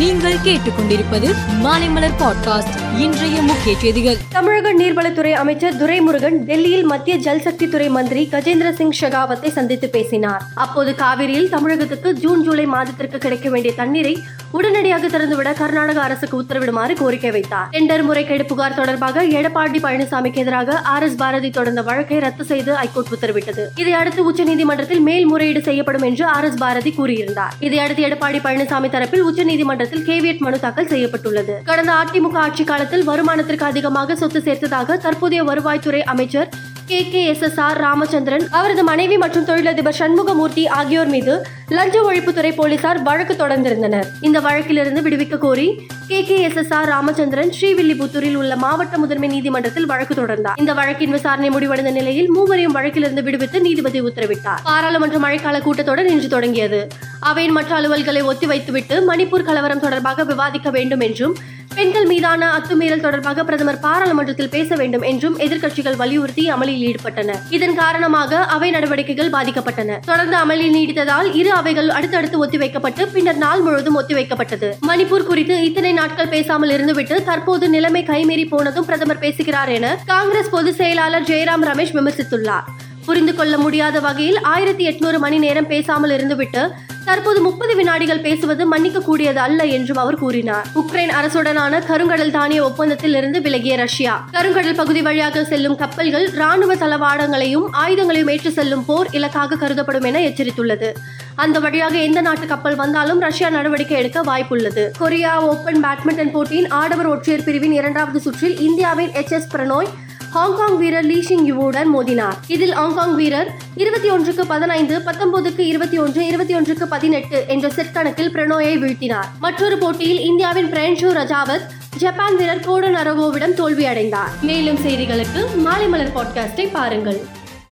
நீங்கள் கேட்டுக்கொண்டிருப்பது மாலைமலர் பாட்காஸ்ட். இன்றைய முக்கிய செய்திகள். தமிழக நீர்வளத்துறை அமைச்சர் துரைமுருகன் டெல்லியில் மத்திய ஜல்சக்தி துறை மந்திரி கஜேந்திர சிங் ஷெகாவத்தை சந்தித்து பேசினார். அப்போது காவிரியில் தமிழகத்துக்கு ஜூன் ஜூலை மாதத்திற்கு கிடைக்க வேண்டிய தண்ணீரை உடனடியாக திறந்துவிட கர்நாடக அரசுக்கு உத்தரவிடுமாறு கோரிக்கை வைத்தார். டெண்டர் முறைகேடு புகார் தொடர்பாக எடப்பாடி பழனிசாமிக்கு எதிராக ஆர் எஸ் பாரதி தொடர்ந்த வழக்கை ரத்து செய்து ஐகோர்ட் உத்தரவிட்டது. இதையடுத்து உச்சநீதிமன்றத்தில் மேல்முறையீடு செய்யப்படும் என்று ஆர் எஸ் பாரதி கூறியிருந்தார். இதையடுத்து எடப்பாடி பழனிசாமி தரப்பில் உச்சநீதிமன்றத்தில் கேவியட் மனு தாக்கல் செய்யப்பட்டுள்ளது. கடந்த அதிமுக ஆட்சி காலத்தில் வருமானத்திற்கு அதிகமாக சொத்து சேர்த்ததாக தற்போதைய வருவாய்த்துறை அமைச்சர் K K S S R Ramachandran அவரது மனைவி மற்றும் தொழிலதிபர் சண்முகமூர்த்தி ஆகியோர் மீது லஞ்ச ஒழிப்புத்துறை போலீசார் வழக்கு தொடர்ந்திருந்தனர். இந்த வழக்கிலிருந்து விடுவிக்க கோரி K K S S R Ramachandran ஸ்ரீவில்லிபுத்தூரில் உள்ள மாவட்ட முதன்மை நீதிமன்றத்தில் வழக்கு தொடர்ந்தார். இந்த வழக்கின் விசாரணை முடிவடைந்த நிலையில் மூவரையும் வழக்கிலிருந்து விடுவித்து நீதிபதி உத்தரவிட்டார். பாராளுமன்ற மழைக்கால கூட்டத்தொடர் இன்று தொடங்கியது. அவையின் மற்ற அலுவல்களை ஒத்திவைத்துவிட்டு மணிப்பூர் கலவரம் தொடர்பாக விவாதிக்க வேண்டும் என்றும் பெண்கள் மீதான அத்துமீறல் தொடர்பாக பிரதமர் பாராளுமன்றத்தில் பேச வேண்டும் என்றும் எதிர்க்கட்சிகள் வலியுறுத்தி அமளியில் ஈடுபட்டன. இதன் காரணமாக அவை நடவடிக்கைகள் பாதிக்கப்பட்டன. தொடர்ந்து அமளி நீடித்ததால் இரு அவைகள் அடுத்தடுத்து ஒத்திவைக்கப்பட்டு பின்னர் நாள் முழுவதும் ஒத்திவைக்கப்பட்டது. மணிப்பூர் குறித்து இத்தனை நாட்கள் பேசாமல் இருந்துவிட்டு தற்போது நிலைமை கைமீறி போனதும் பிரதமர் பேசுகிறார் என காங்கிரஸ் பொதுச் செயலாளர் ஜெயராம் ரமேஷ் விமர்சித்துள்ளார். புரிந்து கொள்ள முடியாத வகையில் ஆயிரத்தி எட்நூறு மணி நேரம் பேசாமல் இருந்துவிட்டு தற்போது முப்பது வினாடிகள் பேசுவது மன்னிக்க கூடியது அல்ல என்றும் அவர் கூறினார். உக்ரைன் அரசுடனான கருங்கடல் தானிய ஒப்பந்தத்தில் இருந்து விலகிய ரஷ்யா. கருங்கடல் பகுதி வழியாக செல்லும் கப்பல்கள் ராணுவ தளவாடங்களையும் ஆயுதங்களையும் ஏற்று செல்லும் போர் இலக்காக கருதப்படும் என எச்சரித்துள்ளது. அந்த வழியாக எந்த நாட்டு கப்பல் வந்தாலும் ரஷ்யா நடவடிக்கை எடுக்க வாய்ப்புள்ளது. கொரியா ஓபன் பேட்மிண்டன் போட்டியின் ஆடவர் ஒற்றையர் பிரிவின் இரண்டாவது சுற்றில் இந்தியாவின் எச் எஸ் பிரணோய் ஹாங்காங் வீரர் லீஷிங் யுவுடன் மோதினார். இதில் ஹாங்காங் வீரர் இருபத்தி ஒன்றுக்கு பதினைந்து பத்தொன்பதுக்கு இருபத்தி ஒன்று இருபத்தி ஒன்றுக்கு பதினெட்டு என்ற செட் கணக்கில் பிரணோயை வீழ்த்தினார். மற்றொரு போட்டியில் இந்தியாவின் பிரென்ஷு ரஜாவத் ஜப்பான் வீரர் கோடன் அரகோவிடம் தோல்வியடைந்தார். மேலும் செய்திகளுக்கு மாலை மலர் பாட்காஸ்டை பாருங்கள்.